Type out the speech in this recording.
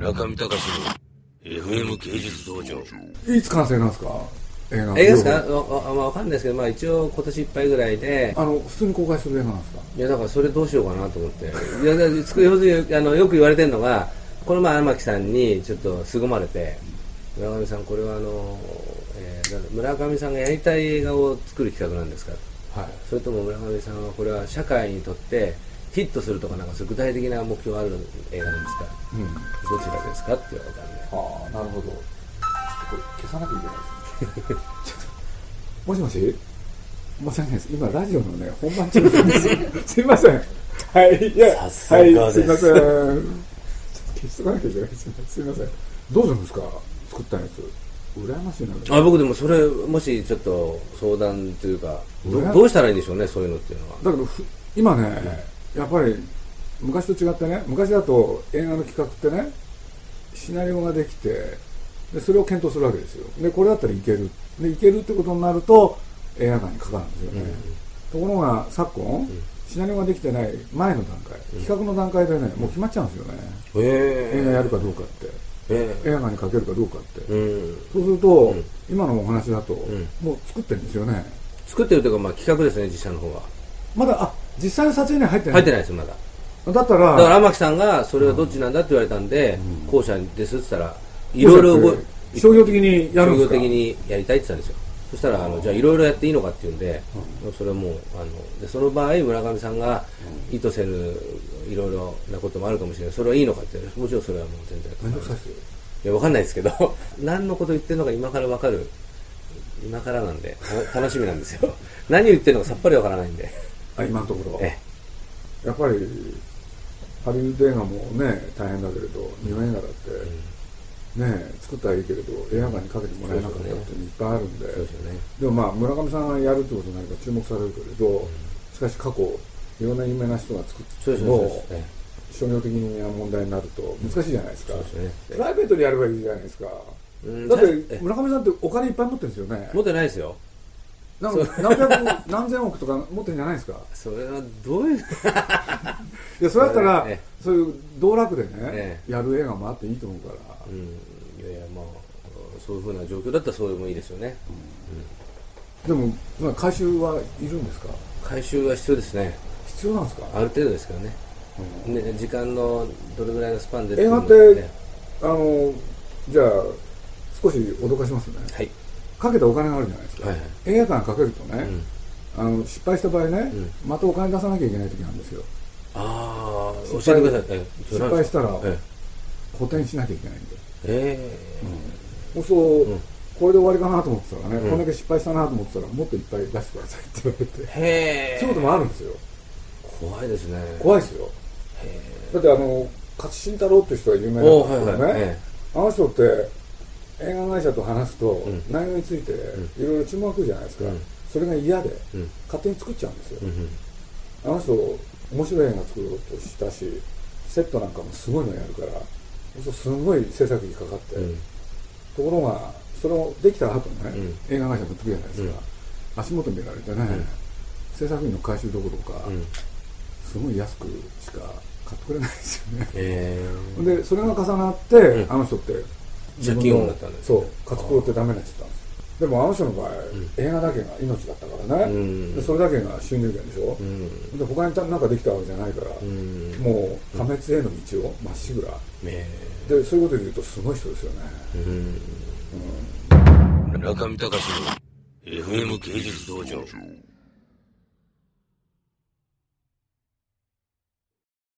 村上隆の FM 芸術道場。いつ完成なんですか？映画映画ですか？わわわかんないですけど、まあ、一応今年いっぱいぐらいで。あの普通に公開する映画なんですか？いやだからそれどうしようかなと思って。いやだ要するにあのよく言われてるのがこの前荒牧さんにちょっと凄まれて。村上さんこれはあの、えー村上さんがやりたい映画を作る企画なんですか？はい。それとも村上さんはこれは社会にとってヒットするとかなんかそういう具体的な目標がある映画なんですか？うん。どちらですかって言われたんで。ああなるほど。ちょっとこれ消さなきゃいけない。で すちょっともしもし？申し訳ないです。今ラジオのね本番中なんです。よ すいません。はい。いやさすがです。はいすいません。ちょっと消しとかなきゃいけないですすいません。どうするんですか？作ったやつ。羨ましいな。あ僕でもそれもしちょっと相談というかどうしたらいいんでしょうねそういうのっていうのは。だけどふ今ね、やっぱり昔と違ってね昔だと映画の企画ってねシナリオができてでそれを検討するわけですよ。でこれだったらいける。でいけるってことになると映画館にかかるんですよね、ところが昨今、シナリオができてない前の段階、企画の段階でねもう決まっちゃうんですよね、え映画やるかどうかって。え映画にかけるかどうかって、えうん。そうすると、今のお話だと、ん。もう作ってるんですよね。作ってるというか、まあ、企画ですね実写の方は。まだあ実際の撮影には入ってない？入ってないですよまだ。だったらだから天木さんがそれはどっちなんだって言われたんで、後者ですって言ったらいろいろ商業的にやるんですか？商業的にやりたいって言ったんですよ。そしたらあのじゃあいろいろやっていいのかって言うんで、それはもうあのでその場合村上さんが意図せぬいろいろなこともあるかもしれない。それはいいのかってもちろんそれはもう全然いいやわかんないですけど 何のこと言ってるのか今からわかる。今からなんでた楽しみなんですよ。何を言ってるのかさっぱりわからないんであ今のところえやっぱりハリウッド映画もね大変だけれど日本映画だって、ね作ったらいいけれど映画館にかけてもらえなかったっていうのいっぱいあるんで。ね。でもまあ村上さんがやるってことになれば注目されるけれど、しかし過去いろんな有名な人が作っても商業的な問題になると難しいじゃないですか、ね。プライベートでやればいいじゃないですか、うん。だっえて村上さんってお金いっぱい持ってるんですよね。持ってないですよなんか何百何千億とか持ってるんじゃないですか？それはどういういやそれだったら、えそういう道楽でね、えやる映画もあっていいと思うから、うん。いやいやまあそういうふうな状況だったらそれもいいですよね、でもまあ回収はいるんですか？回収は必要ですね。必要なんですか、ある程度ですからね,、ね時間のどれぐらいのスパンで映画ってあのじゃあ少し脅かしますね。はいかけたお金があるじゃないですか、はいはい。映画館かけるとね、あの失敗した場合ね、またお金出さなきゃいけない時なんですよ。ああ教えてください。失敗したらえ補填しなきゃいけないんで。えそうそう、これで終わりかなと思ってたらね、こんだけ失敗したなと思ってたらもっといっぱい出してくださいって言われて。えへえ。そういうこともあるんですよ。怖いですね。怖いですよ。だってあの勝新太郎っていう人が有名なんですけどね、おはいはい。え。あの人って映画会社と話すと、内容についていろいろ注文が来るじゃないですか、それが嫌で、ん。勝手に作っちゃうんですよ、うんあの人面白い映画作ろうとしたしセットなんかもすごいのやるからそうすごい制作費かかって、うん。ところがそれをできた後ね、ん。映画会社持ってくじゃないですか、足元見られてね、制作費の回収どころか、ん。すごい安くしか買ってくれないですよね。ええでそれが重なって、あの人って借金王になったんで。すそう。活動ってダメになっちゃったんですでもあの人の場合、映画だけが命だったからね、うん。でそれだけが収入源でしょ、うん。で他に何かできたわけじゃないから、ん。もう破滅への道をまっしぐら。え。でそういうことで言うとすごい人ですよね、村上隆の FM 芸術道場